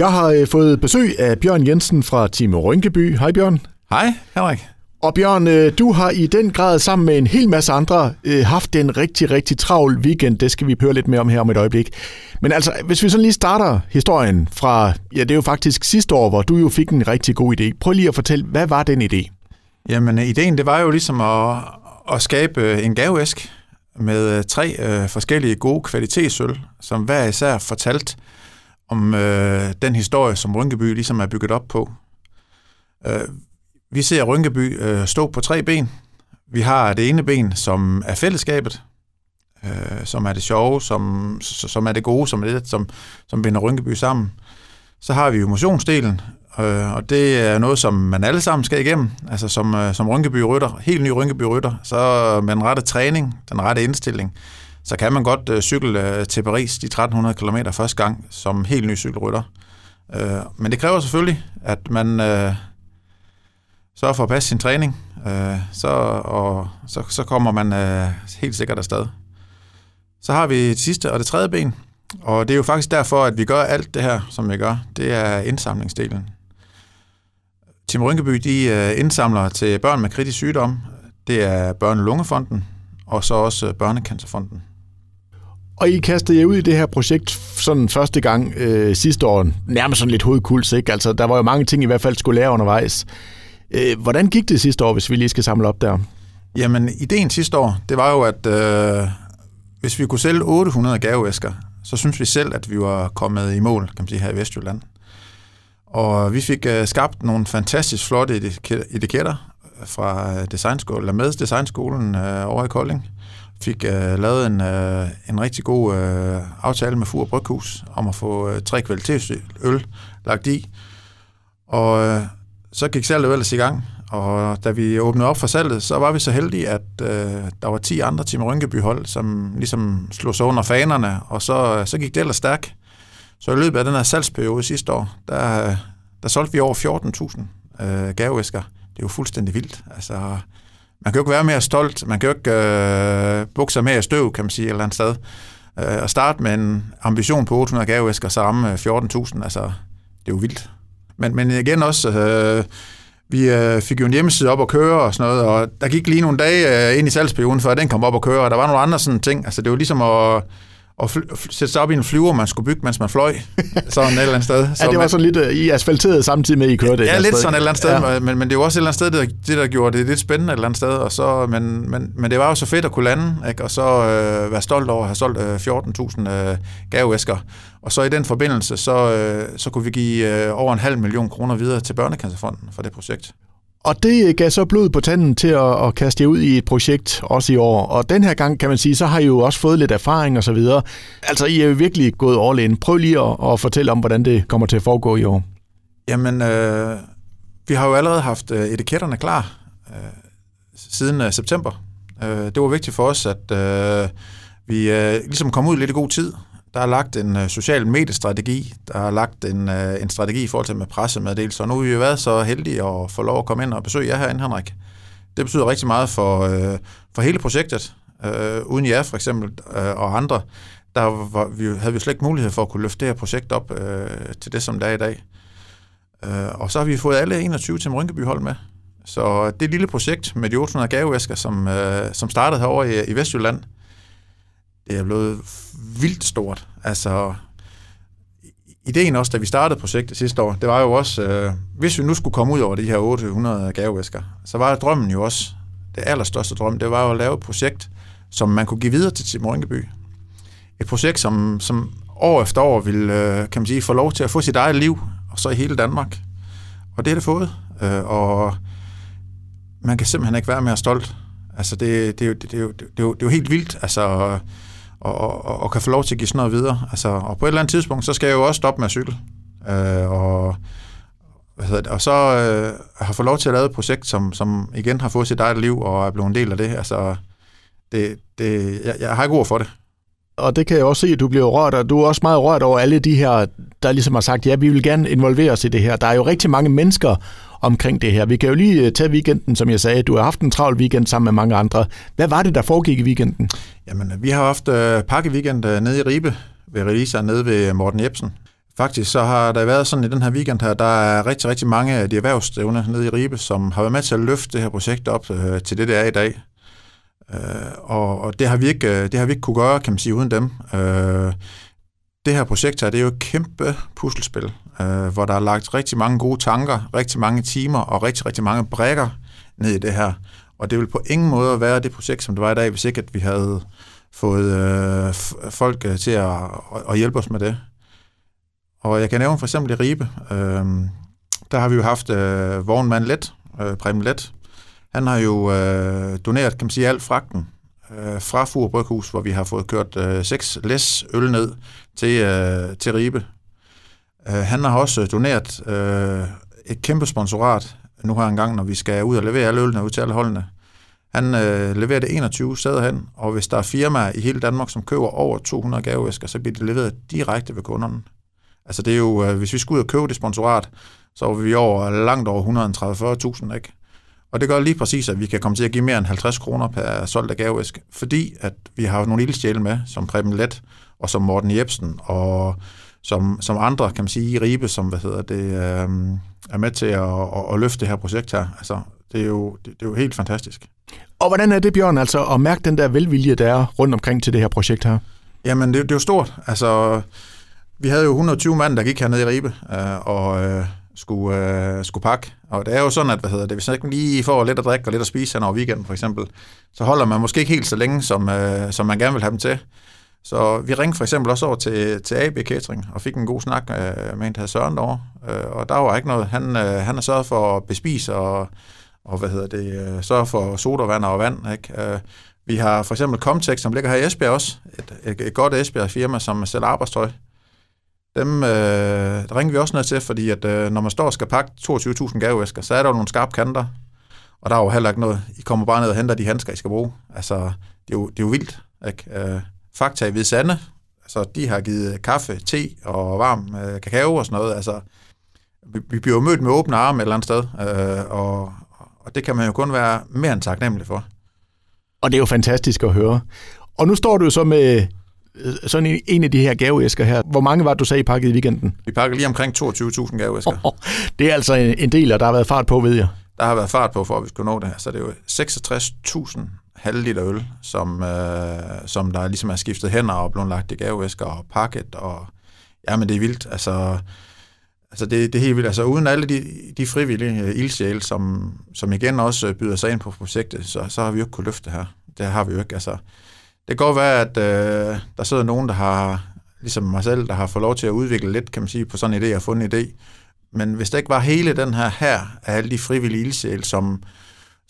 Jeg har øh, fået besøg af Bjørn Jensen fra Team Rynkeby. Hej Bjørn. Hej, Henrik. Og Bjørn, øh, du har i den grad sammen med en hel masse andre øh, haft en rigtig, rigtig travl weekend. Det skal vi høre lidt mere om her om et øjeblik. Men altså, hvis vi så lige starter historien fra, ja, det er jo faktisk sidste år, hvor du jo fik en rigtig god idé. Prøv lige at fortælle, hvad var den idé? Jamen, ideen det var jo ligesom at, at skabe en gaveæsk med tre øh, forskellige gode kvalitetsøl, som hver især fortalt om øh, den historie, som Rynkeby ligesom er bygget op på. Øh, vi ser Rynkeby øh, stå på tre ben. Vi har det ene ben, som er fællesskabet, øh, som er det sjove, som, som er det gode, som er det, som, som binder Rynkeby sammen. Så har vi motionsdelen, øh, og det er noget, som man alle sammen skal igennem. Altså som, øh, som Rynkeby-rytter, helt ny Rynkeby-rytter, så med den rette træning, den rette indstilling, så kan man godt øh, cykle øh, til Paris de 1300 km første gang som helt ny cykelrytter. Øh, men det kræver selvfølgelig, at man øh, sørger for at passe sin træning, øh, så, og så, så kommer man øh, helt sikkert afsted. Så har vi det sidste og det tredje ben, og det er jo faktisk derfor, at vi gør alt det her, som vi gør. Det er indsamlingsdelen. Tim Rynkeby de øh, indsamler til børn med kritisk sygdom. Det er Børne- og Lungefonden, og så også Børnecancerfonden. Og I kastede jer ud i det her projekt sådan første gang øh, sidste år, nærmest sådan lidt hovedkuls, ikke? Altså, der var jo mange ting, I hvert fald skulle lære undervejs. Øh, hvordan gik det sidste år, hvis vi lige skal samle op der? Jamen, ideen sidste år, det var jo, at øh, hvis vi kunne sælge 800 gaveæsker, så synes vi selv, at vi var kommet i mål, kan man sige, her i Vestjylland. Og vi fik øh, skabt nogle fantastisk flotte etiketter fra øh, designskolen, eller med designskolen øh, over i Kolding fik øh, lavet en, øh, en rigtig god øh, aftale med Fur Bryghus om at få øh, tre kvalitetsøl lagt i. Og øh, så gik salget ellers i gang, og da vi åbnede op for salget, så var vi så heldige, at øh, der var 10 andre Team Rynkeby-hold, som ligesom slog sig under fanerne, og så, øh, så gik det ellers stærkt. Så i løbet af den her salgsperiode sidste år, der, øh, der solgte vi over 14.000 øh, gaveæsker. Det er jo fuldstændig vildt. Altså, man kan jo ikke være mere stolt, man kan jo ikke øh, bukke sig mere støv, kan man sige, et eller andet sted. Øh, at starte med en ambition på 800 gaveæsker, så ramme øh, 14.000, altså, det er jo vildt. Men, men igen også, øh, vi øh, fik jo en hjemmeside op at køre og sådan noget, og der gik lige nogle dage øh, ind i salgsperioden, før den kom op at køre, og der var nogle andre sådan ting. Altså, det var ligesom at og sætte sig op i en flyver, man skulle bygge, mens man fløj, sådan et eller andet sted. Så ja, det var man, sådan lidt uh, i asfalteret samtidig med, at I kørte. Ja, lidt sted. sådan et eller andet sted, ja. men, men det var også et eller andet sted, det, det der gjorde det lidt spændende et eller andet sted, og så, men, men, men det var jo så fedt at kunne lande, ikke? og så øh, være stolt over at have solgt øh, 14.000 øh, gaveæsker. Og så i den forbindelse, så, øh, så kunne vi give øh, over en halv million kroner videre til Børnecancerfonden for det projekt. Og det gav så blod på tanden til at, at kaste jer ud i et projekt også i år. Og den her gang, kan man sige, så har I jo også fået lidt erfaring og så videre. Altså, I er jo virkelig gået all in. Prøv lige at, at fortælle om, hvordan det kommer til at foregå i år. Jamen, øh, vi har jo allerede haft øh, etiketterne klar øh, siden øh, september. Øh, det var vigtigt for os, at øh, vi øh, ligesom kom ud lidt i god tid. Der er lagt en øh, social mediestrategi, der er lagt en, øh, en strategi i forhold til med pressemeddelelser, og nu har vi jo været så heldige at få lov at komme ind og besøge jer herinde, Henrik. Det betyder rigtig meget for, uh, for hele projektet. Uh, uden jer for eksempel uh, og andre, der var, vi, havde vi slet ikke mulighed for at kunne løfte det her projekt op til det, som det er i dag. Uh, og så har vi fået alle 21 til Rynkeby hold med. Så det lille projekt med de 800 gaveæsker, som, som startede herovre i, i Vestjylland, det er blevet vildt stort. Altså, ideen også, da vi startede projektet sidste år, det var jo også, øh, hvis vi nu skulle komme ud over de her 800 gavevæsker, så var drømmen jo også, det allerstørste drøm, det var jo at lave et projekt, som man kunne give videre til Tim Rynkeby. Et projekt, som, som år efter år vil, øh, kan man sige, få lov til at få sit eget liv, og så i hele Danmark. Og det er det fået. Øh, og man kan simpelthen ikke være mere stolt. Altså, det, det, er det, det, er det, det, er det er jo helt vildt. Altså, og, og, og kan få lov til at give sådan noget videre. Altså, og på et eller andet tidspunkt, så skal jeg jo også stoppe med at cykle. Øh, og, hvad hedder det, og så øh, har fået lov til at lave et projekt, som, som igen har fået sit eget liv og er blevet en del af det. Altså, det, det, jeg, jeg har ikke ord for det. Og det kan jeg også se, at du bliver rørt, og du er også meget rørt over alle de her, der ligesom har sagt, ja, vi vil gerne involvere os i det her. Der er jo rigtig mange mennesker, omkring det her. Vi kan jo lige øh, tage weekenden, som jeg sagde. Du har haft en travl weekend sammen med mange andre. Hvad var det, der foregik i weekenden? Jamen, vi har haft øh, pakkeweekend øh, nede i Ribe, ved releaser nede ved Morten Jebsen. Faktisk så har der været sådan i den her weekend her, der er rigtig, rigtig mange af de erhvervsdrivende nede i Ribe, som har været med til at løfte det her projekt op øh, til det, det er i dag. Øh, og, og det har vi ikke, øh, det har vi ikke kunne gøre, kan man sige, uden dem. Øh, det her projekt her, det er jo et kæmpe puslespil, øh, hvor der er lagt rigtig mange gode tanker, rigtig mange timer og rigtig, rigtig mange brækker ned i det her. Og det vil på ingen måde være det projekt, som det var i dag, hvis ikke at vi havde fået øh, folk øh, til at, at hjælpe os med det. Og jeg kan nævne for eksempel i Ribe, øh, der har vi jo haft øh, vognmand Let, øh, Preben Let. Han har jo øh, doneret, kan man sige, alt fragten øh, fra Fur Bryghus, hvor vi har fået kørt øh, seks læs øl ned til, øh, til Ribe. Øh, han har også øh, doneret øh, et kæmpe sponsorat nu her engang, når vi skal ud og levere alle ølene ud til alle holdene. Han øh, leverer det 21 steder hen, og hvis der er firmaer i hele Danmark, som køber over 200 gaveæsker, så bliver det leveret direkte ved kunderne. Altså det er jo, øh, hvis vi skulle ud og købe det sponsorat, så var vi over langt over 130-40.000, ikke? Og det gør lige præcis, at vi kan komme til at give mere end 50 kroner per solgt af gaveæske, fordi at vi har nogle ildsjæle med, som Preben Let og som Morten Jebsen og som, som andre, kan man sige, i Ribe, som hvad hedder det, øh, er med til at, at, at løfte det her projekt her. Altså, det er jo, det, det er jo helt fantastisk. Og hvordan er det, Bjørn, altså at mærke den der velvilje, der er rundt omkring til det her projekt her? Jamen, det, det er jo stort. Altså, vi havde jo 120 mand, der gik hernede i Ribe, øh, og øh, skulle, øh, skulle pakke. Og det er jo sådan, at hvad hedder det, hvis man ikke lige får lidt at drikke og lidt at spise hen over weekenden for eksempel, så holder man måske ikke helt så længe, som, øh, som man gerne vil have dem til. Så vi ringede for eksempel også over til, til AB Catering og fik en god snak øh, med en, der Søren derovre. Øh, og der var ikke noget. Han, øh, han har sørget for at bespise og, og hvad hedder det, øh, sørge for sodavand og vand. Ikke? Øh, vi har for eksempel Comtex, som ligger her i Esbjerg også. Et, et, et godt Esbjerg firma, som sælger arbejdstøj. Dem øh, der ringer vi også ned til, fordi at, øh, når man står og skal pakke 22.000 gaveæsker, så er der jo nogle skarpe kanter. Og der er jo heller ikke noget. I kommer bare ned og henter de handsker, I skal bruge. Altså, det er jo, det er jo vildt. Ikke? Øh, Fakta i Sande, altså de har givet kaffe, te og varm øh, kakao og sådan noget. Altså, vi, vi bliver jo mødt med åbne arme et eller andet sted, øh, og, og det kan man jo kun være mere end taknemmelig for. Og det er jo fantastisk at høre. Og nu står du jo så med øh, sådan en, en af de her gaveæsker her. Hvor mange var det, du sagde, I pakkede i weekenden? Vi pakkede lige omkring 22.000 gaveæsker. Oh, oh. Det er altså en, en del, og der har været fart på, ved jeg. Der har været fart på, for at vi skulle nå det her. Så det er jo 66.000 halv liter øl, som, øh, som der ligesom er skiftet hænder og blevet lagt i gaveæsker og pakket, og ja, men det er vildt. Altså, altså det, det er helt vildt. Altså uden alle de, de frivillige øh, ildsjæle, som, som igen også øh, byder sig ind på projektet, så, så har vi jo ikke kunnet løfte det her. Det har vi jo ikke. Altså, det kan godt være, at øh, der sidder nogen, der har, ligesom mig selv, der har fået lov til at udvikle lidt, kan man sige, på sådan en idé og fundet en idé. Men hvis det ikke var hele den her her af alle de frivillige ildsjæle, som,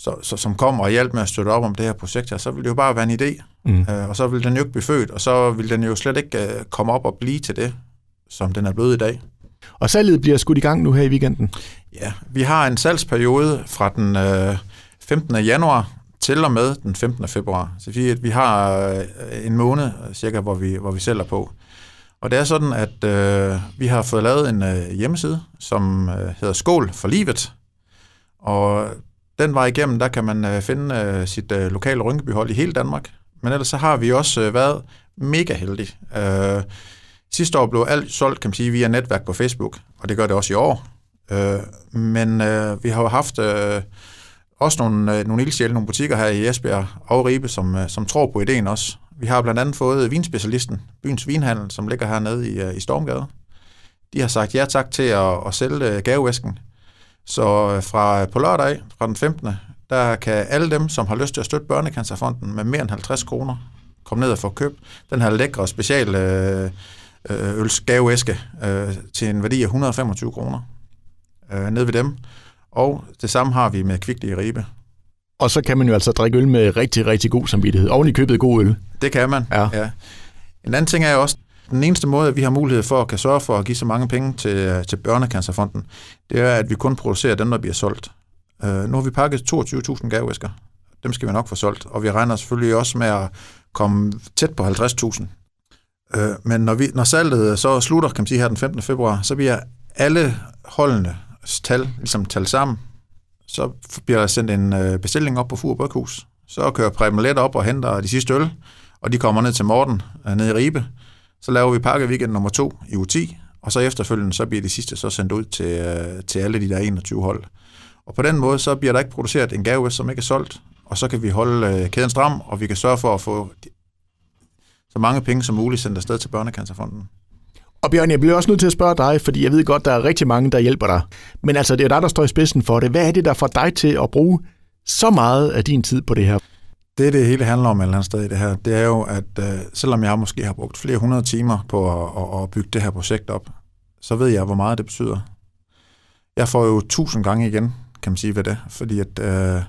så, så, som kommer og hjælper med at støtte op om det her projekt her, så vil det jo bare være en idé. Mm. Øh, og så vil den jo ikke blive født, og så vil den jo slet ikke øh, komme op og blive til det, som den er blevet i dag. Og salget bliver skudt i gang nu her i weekenden? Ja, vi har en salgsperiode fra den øh, 15. januar til og med den 15. februar. Så vi, vi har øh, en måned cirka, hvor vi, hvor vi sælger på. Og det er sådan, at øh, vi har fået lavet en øh, hjemmeside, som øh, hedder Skål for livet. Og den vej igennem, der kan man øh, finde øh, sit øh, lokale rynkebyhold i hele Danmark. Men ellers så har vi også øh, været mega heldige. Øh, sidste år blev alt solgt, kan man sige, via netværk på Facebook, og det gør det også i år. Øh, men øh, vi har jo haft øh, også nogle, øh, nogle ildsjæle, nogle butikker her i Esbjerg og Ribe, som, øh, som tror på ideen også. Vi har blandt andet fået vinspecialisten, byens vinhandel, som ligger hernede i, øh, i Stormgade. De har sagt ja tak til at, at sælge øh, gaveæsken så øh, fra på lørdag, fra den 15., der kan alle dem, som har lyst til at støtte Børnecancerfonden med mere end 50 kroner, komme ned og få købt den her lækre special øh, øh, ølsgaveæske øh, til en værdi af 125 kroner øh, ned ved dem. Og det samme har vi med Kvickly i Ribe. Og så kan man jo altså drikke øl med rigtig, rigtig god samvittighed. Oven i købet god øl. Det kan man, ja. ja. En anden ting er jo også, den eneste måde, vi har mulighed for at kan sørge for at give så mange penge til, til Børnecancerfonden, det er, at vi kun producerer dem, der bliver solgt. Øh, nu har vi pakket 22.000 gaveæsker. Dem skal vi nok få solgt, og vi regner selvfølgelig også med at komme tæt på 50.000. Øh, men når, vi, når salget så slutter, kan man sige her den 15. februar, så bliver alle holdene tal, ligesom tal sammen, så bliver der sendt en øh, bestilling op på Fur Bryghus. Så kører Preben Let op og henter de sidste øl, og de kommer ned til Morten øh, nede i Ribe, så laver vi pakke weekend nummer to i u 10, og så efterfølgende, så bliver de sidste så sendt ud til, øh, til alle de der 21 hold. Og på den måde, så bliver der ikke produceret en gave, som ikke er solgt, og så kan vi holde øh, kæden stram, og vi kan sørge for at få så mange penge som muligt sendt afsted til Børnecancerfonden. Og Bjørn, jeg bliver også nødt til at spørge dig, fordi jeg ved godt, der er rigtig mange, der hjælper dig. Men altså, det er dig, der står i spidsen for det. Hvad er det, der får dig til at bruge så meget af din tid på det her? Det, det hele handler om et eller andet sted i det her, det er jo, at øh, selvom jeg måske har brugt flere hundrede timer på at, at, at bygge det her projekt op, så ved jeg, hvor meget det betyder. Jeg får jo tusind gange igen, kan man sige ved det, fordi at, øh,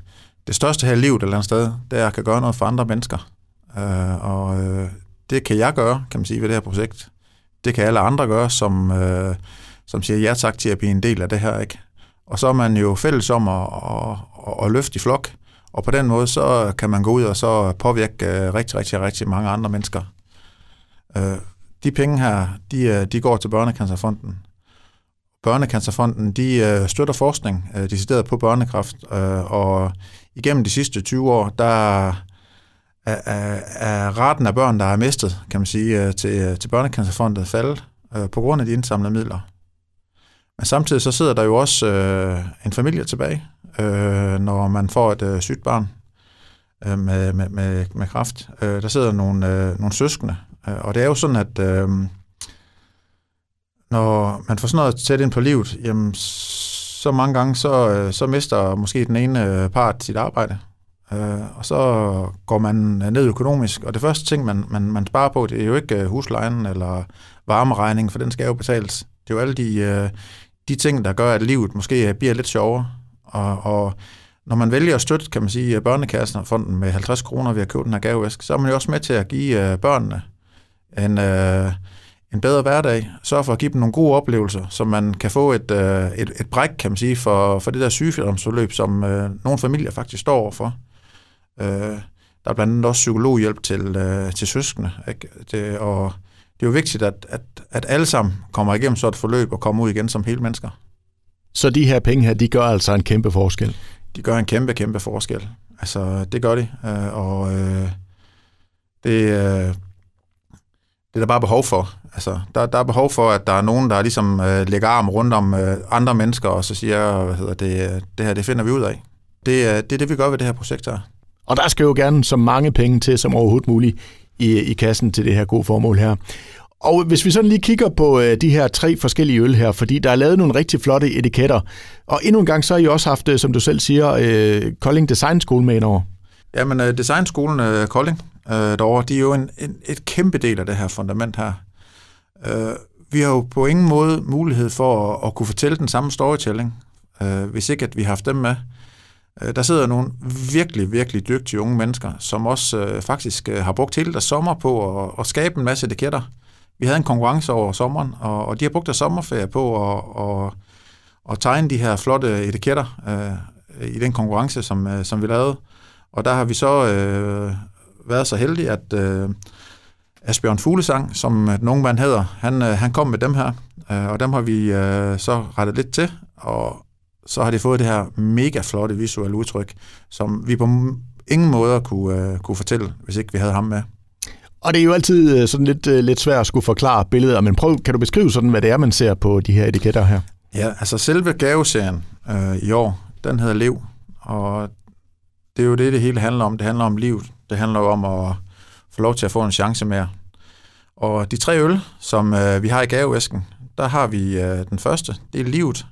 det største her i livet et eller andet sted, det er, at jeg kan gøre noget for andre mennesker. Øh, og øh, det kan jeg gøre, kan man sige, ved det her projekt. Det kan alle andre gøre, som, øh, som siger ja tak til at blive en del af det her. ikke. Og så er man jo fælles om at, at, at, at løfte i flok, og på den måde, så kan man gå ud og så påvirke øh, rigtig, rigtig, rigtig mange andre mennesker. Øh, de penge her, de, øh, de går til Børnecancerfonden. Børnecancerfonden, de støtter forskning øh, decideret på børnekræft, og igennem de sidste 20 år, der er, er, er raten af børn, der er mistet, kan man sige, til, til Børnecancerfonden faldet på grund af de indsamlede midler. Men samtidig så sidder der jo også øh, en familie tilbage, øh, når man får et øh, sygt barn øh, med, med, med, med kraft. Øh, der sidder nogle, øh, nogle søskende, øh, og det er jo sådan, at øh, når man får sådan noget tæt ind på livet, jamen, så mange gange, så, øh, så mister måske den ene øh, part sit arbejde. Øh, og så går man øh, ned økonomisk, og det første ting, man, man, man sparer på, det er jo ikke øh, huslejen eller varmeregningen, for den skal jo betales. Det er jo alle de, de ting, der gør, at livet måske bliver lidt sjovere. Og, og når man vælger at støtte, kan man sige, børnekassen og fonden med 50 kroner ved at købe den her gavevæsk, så er man jo også med til at give øh, børnene en, øh, en bedre hverdag, Sørg for at give dem nogle gode oplevelser, så man kan få et, øh, et, et bræk, kan man sige, for, for det der sygdomsforløb, som nogle familier faktisk står overfor. Øh, der er blandt andet også psykologhjælp til, øh, til søskende. Ikke? Det, og det er jo vigtigt, at, at, at alle sammen kommer igennem så et forløb og kommer ud igen som hele mennesker. Så de her penge her, de gør altså en kæmpe forskel? De gør en kæmpe, kæmpe forskel. Altså, det gør de. Øh, og øh, det, øh, det er der bare behov for. Altså, der, der er behov for, at der er nogen, der ligesom øh, lægger arm rundt om øh, andre mennesker, og så siger, hvad hedder det, det her, det finder vi ud af. Det, øh, det er det, vi gør ved det her projekt her. Og der skal jo gerne så mange penge til som overhovedet muligt i, i kassen til det her gode formål her. Og hvis vi sådan lige kigger på øh, de her tre forskellige øl her, fordi der er lavet nogle rigtig flotte etiketter, og endnu en gang så har I også haft, øh, som du selv siger, øh, Kolding Design School med indover. Jamen, uh, Designskolen Kolding derovre, de er jo en, en, et kæmpe del af det her fundament her. Vi har jo på ingen måde mulighed for at, at kunne fortælle den samme storytelling, hvis ikke at vi har haft dem med. Øh, der sidder nogle virkelig, virkelig dygtige unge mennesker, som også øh, faktisk øh, har brugt hele deres sommer på at, at skabe en masse etiketter. Vi havde en konkurrence over sommeren, og, og de har brugt deres sommerferie på at, og, at tegne de her flotte etiketter øh, i den konkurrence, som, øh, som vi lavede. Og der har vi så øh, været så heldige, at øh, Asbjørn Fuglesang, som den unge mand hedder, han, øh, han kom med dem her, øh, og dem har vi øh, så rettet lidt til, og så har de fået det her mega flotte visuelle udtryk, som vi på ingen måder kunne, uh, kunne fortælle, hvis ikke vi havde ham med. Og det er jo altid øh, sådan lidt, uh, lidt svært at skulle forklare billeder, men prøv, kan du beskrive sådan, hvad det er, man ser på de her etiketter her? Ja, altså selve gaveserien uh, i år, den hedder Lev, og det er jo det, det hele handler om. Det handler om liv. Det handler om at få lov til at få en chance mere. Og de tre øl, som uh, vi har i gaveæsken, der har vi uh, den første, det er livet,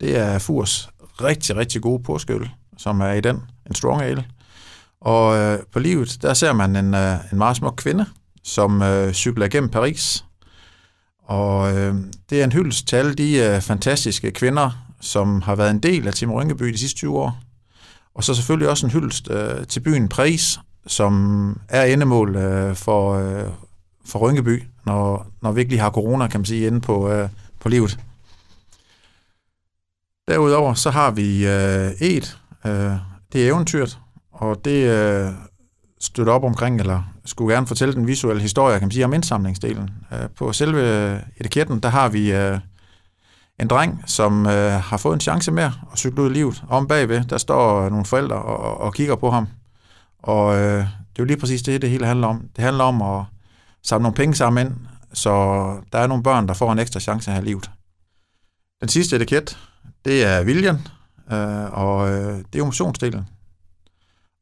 det er Furs rigtig, rigtig gode påskeøl, som er i den, en strong ale. Og øh, på livet, der ser man en, øh, en meget smuk kvinde, som øh, cykler gennem Paris. Og øh, det er en hyldest til alle de øh, fantastiske kvinder, som har været en del af Tim Rynkeby de sidste 20 år. Og så selvfølgelig også en hyldest øh, til byen Paris, som er endemål øh, for, øh, for Rynkeby, når, når vi ikke lige har corona, kan man sige, inde på, øh, på livet. Derudover så har vi øh, et, øh, det er eventyret, og det øh, støtter op omkring, eller skulle gerne fortælle den visuelle historie, kan man sige, om indsamlingsdelen. Øh, på selve etiketten, der har vi øh, en dreng, som øh, har fået en chance mere at cykle ud i livet. Om bagved, der står nogle forældre og, og kigger på ham. Og øh, det er jo lige præcis det, det hele handler om. Det handler om at samle nogle penge sammen ind, Så der er nogle børn, der får en ekstra chance her i livet. Den sidste etiket, det er viljen, øh, og øh, det er emotionsdelen.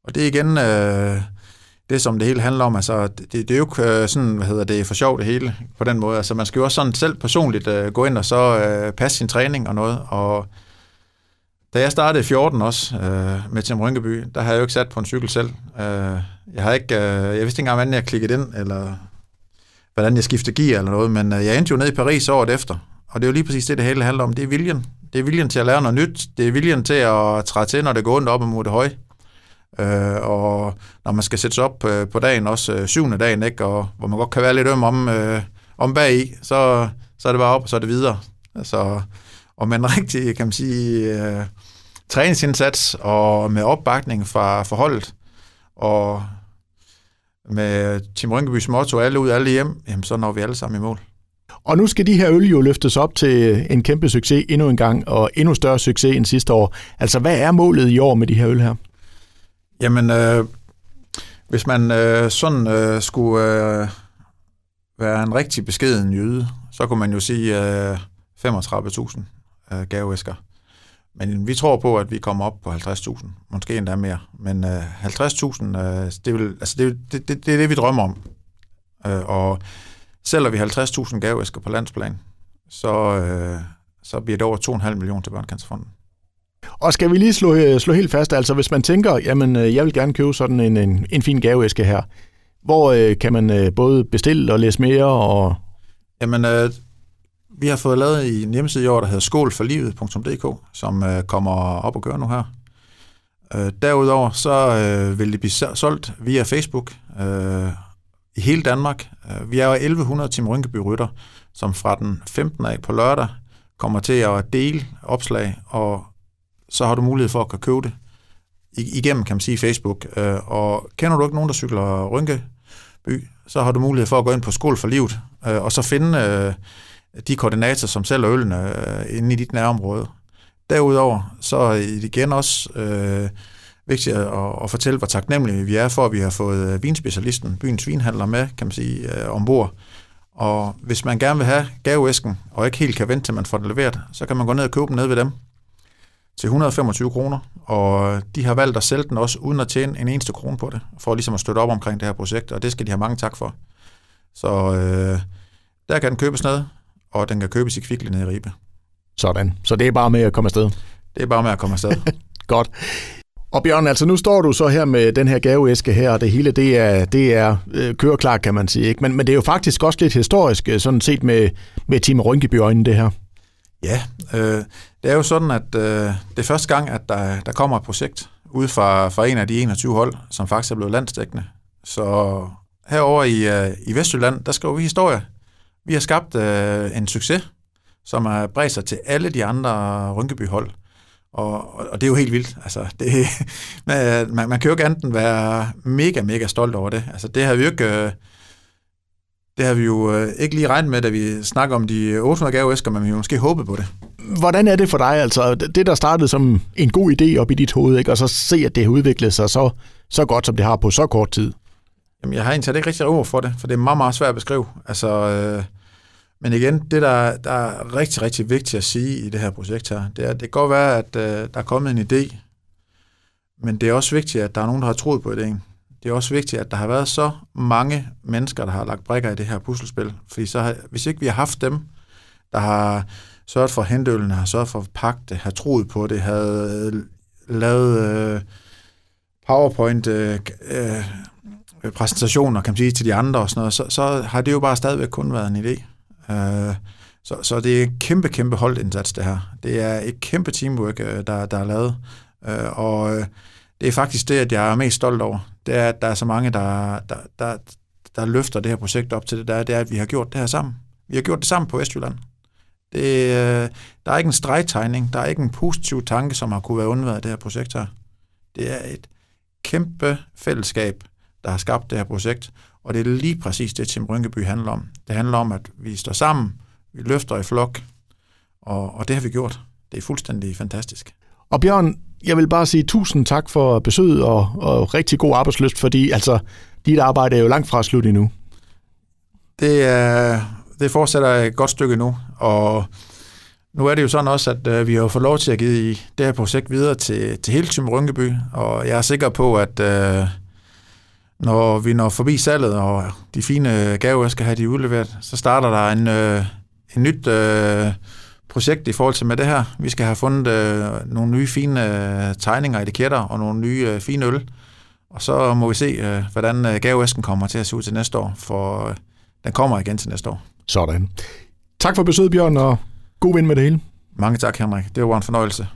Og det er igen øh, det, som det hele handler om. Altså, det, det er jo ikke øh, sådan, hvad hedder det, for sjov det hele på den måde. Altså, man skal jo også sådan selv personligt øh, gå ind og så øh, passe sin træning og noget. Og da jeg startede i 14 også øh, med Tim Rynkeby, der havde jeg jo ikke sat på en cykel selv. Øh, jeg, havde ikke, øh, jeg vidste ikke engang, hvordan jeg klikkede ind, eller hvordan jeg skiftede gear eller noget, men øh, jeg endte jo ned i Paris året efter. Og det er jo lige præcis det, det hele handler om. Det er viljen. Det er viljen til at lære noget nyt. Det er viljen til at træde til, når det går ondt op imod det høje. Øh, og når man skal sætte sig op øh, på dagen, også øh, syvende dagen, ikke? Og, hvor man godt kan være lidt øm om, øh, om bagi, så, så er det bare op, og så er det videre. Altså, og med en rigtig, kan man sige, øh, træningsindsats, og med opbakning fra forholdet, og med Tim Rynkebys motto, alle ud, alle hjem, jamen så når vi alle sammen i mål. Og nu skal de her øl jo løftes op til en kæmpe succes endnu en gang, og endnu større succes end sidste år. Altså, hvad er målet i år med de her øl her? Jamen, øh, hvis man øh, sådan øh, skulle øh, være en rigtig beskeden jøde, så kunne man jo sige øh, 35.000 øh, gaveæsker. Men vi tror på, at vi kommer op på 50.000, måske endda mere. Men øh, 50.000, øh, det, vil, altså det, det, det, det er det, vi drømmer om. Øh, og sælger vi 50.000 gaveæsker på landsplan, så, øh, så bliver det over 2,5 millioner til Børnecancerfonden. Og skal vi lige slå, øh, slå helt fast, altså hvis man tænker, jamen øh, jeg vil gerne købe sådan en, en, en fin gaveæske her, hvor øh, kan man øh, både bestille og læse mere? Og... Jamen, øh, vi har fået lavet en hjemmeside i år, der hedder skålforlivet.dk, som øh, kommer op og gør nu her. Øh, derudover så øh, vil det blive solgt via Facebook øh, i hele Danmark. Øh, vi er jo 1100 Tim Rynkeby Rytter, som fra den 15. af på lørdag kommer til at dele opslag og så har du mulighed for at kunne købe det igennem, kan man sige, Facebook. Øh, og kender du ikke nogen, der cykler Rynkeby, så har du mulighed for at gå ind på Skål for Livet, øh, og så finde de koordinater, som sælger ølene inde i dit nærområde. Derudover så igen også øh, vigtigt at, at fortælle, hvor taknemmelige vi er for, at vi har fået vinspecialisten, byens vinhandler med, kan man sige, øh, ombord. Og hvis man gerne vil have gaveæsken, og ikke helt kan vente til man får det leveret, så kan man gå ned og købe dem ned ved dem til 125 kroner, og de har valgt at sælge den også uden at tjene en eneste krone på det, for ligesom at støtte op omkring det her projekt, og det skal de have mange tak for. Så øh, der kan den købes ned, og den kan købes i Kvickly nede i Ribe. Sådan. Så det er bare med at komme afsted? Det er bare med at komme afsted. Godt. Og Bjørn, altså nu står du så her med den her gaveæske her, og det hele det er, det er øh, køreklar, kan man sige. Ikke? Men, men det er jo faktisk også lidt historisk, øh, sådan set med, med Tim Rynkeby øjnene, det her. Ja, øh, det er jo sådan, at øh, det er første gang, at der, der kommer et projekt ud fra, fra en af de 21 hold, som faktisk er blevet landstækkende. Så herover i, øh, i Vestjylland, der skriver vi historie. Vi har skabt øh, en succes, som er bredt sig til alle de andre Rynkeby-hold. Og, og det er jo helt vildt. Altså, det, man, man kan jo ikke enten være mega, mega stolt over det. Altså, det har vi jo ikke... Øh, det har vi jo øh, ikke lige regnet med, da vi snakker om de 800 gaveæsker, men vi har måske håbet på det. Hvordan er det for dig, altså det, der startede som en god idé op i dit hoved, ikke? og så se, at det har udviklet sig så, så godt, som det har på så kort tid? Jamen, jeg har egentlig ikke rigtig ord for det, for det er meget, meget svært at beskrive. Altså, øh, men igen, det der, der er rigtig, rigtig vigtigt at sige i det her projekt her, det er, at det kan godt være, at øh, der er kommet en idé, men det er også vigtigt, at der er nogen, der har troet på idéen det er også vigtigt, at der har været så mange mennesker, der har lagt brækker i det her puslespil. Fordi så har, hvis ikke vi har haft dem, der har sørget for hendølene, har sørget for at pakke det, har troet på det, havde øh, lavet øh, PowerPoint øh, øh, præsentationer, kan man sige, til de andre og sådan noget, så, så har det jo bare stadigvæk kun været en idé. Øh, så, så det er et kæmpe, kæmpe holdindsats, det her. Det er et kæmpe teamwork, øh, der, der er lavet. Øh, og øh, det er faktisk det, at jeg er mest stolt over. Det er, at der er så mange, der, der, der, der løfter det her projekt op til det, der det er, at vi har gjort det her sammen. Vi har gjort det sammen på Vestjylland. Det, øh, der er ikke en stregtegning, der er ikke en positiv tanke, som har kunne være undværet det her projekt her. Det er et kæmpe fællesskab, der har skabt det her projekt, og det er lige præcis det, Tim Rynkeby handler om. Det handler om, at vi står sammen, vi løfter i flok, og, og det har vi gjort. Det er fuldstændig fantastisk. Og Bjørn, jeg vil bare sige tusind tak for besøget og, og rigtig god arbejdsløst, fordi altså, dit arbejde er jo langt fra slut endnu. Det er det fortsætter et godt stykke nu, og nu er det jo sådan også, at øh, vi har fået lov til at give det her projekt videre til, til hele Tym Rynkeby, og jeg er sikker på, at øh, når vi når forbi salget, og de fine gaver skal have de udleveret, så starter der en, øh, en nyt øh, projekt i forhold til med det her. Vi skal have fundet øh, nogle nye fine øh, tegninger, etiketter og nogle nye øh, fine øl. Og så må vi se, øh, hvordan øh, gaveæsken kommer til at se ud til næste år, for øh, den kommer igen til næste år. Sådan. Tak for besøget, Bjørn, og god vind med det hele. Mange tak, Henrik. Det var en fornøjelse.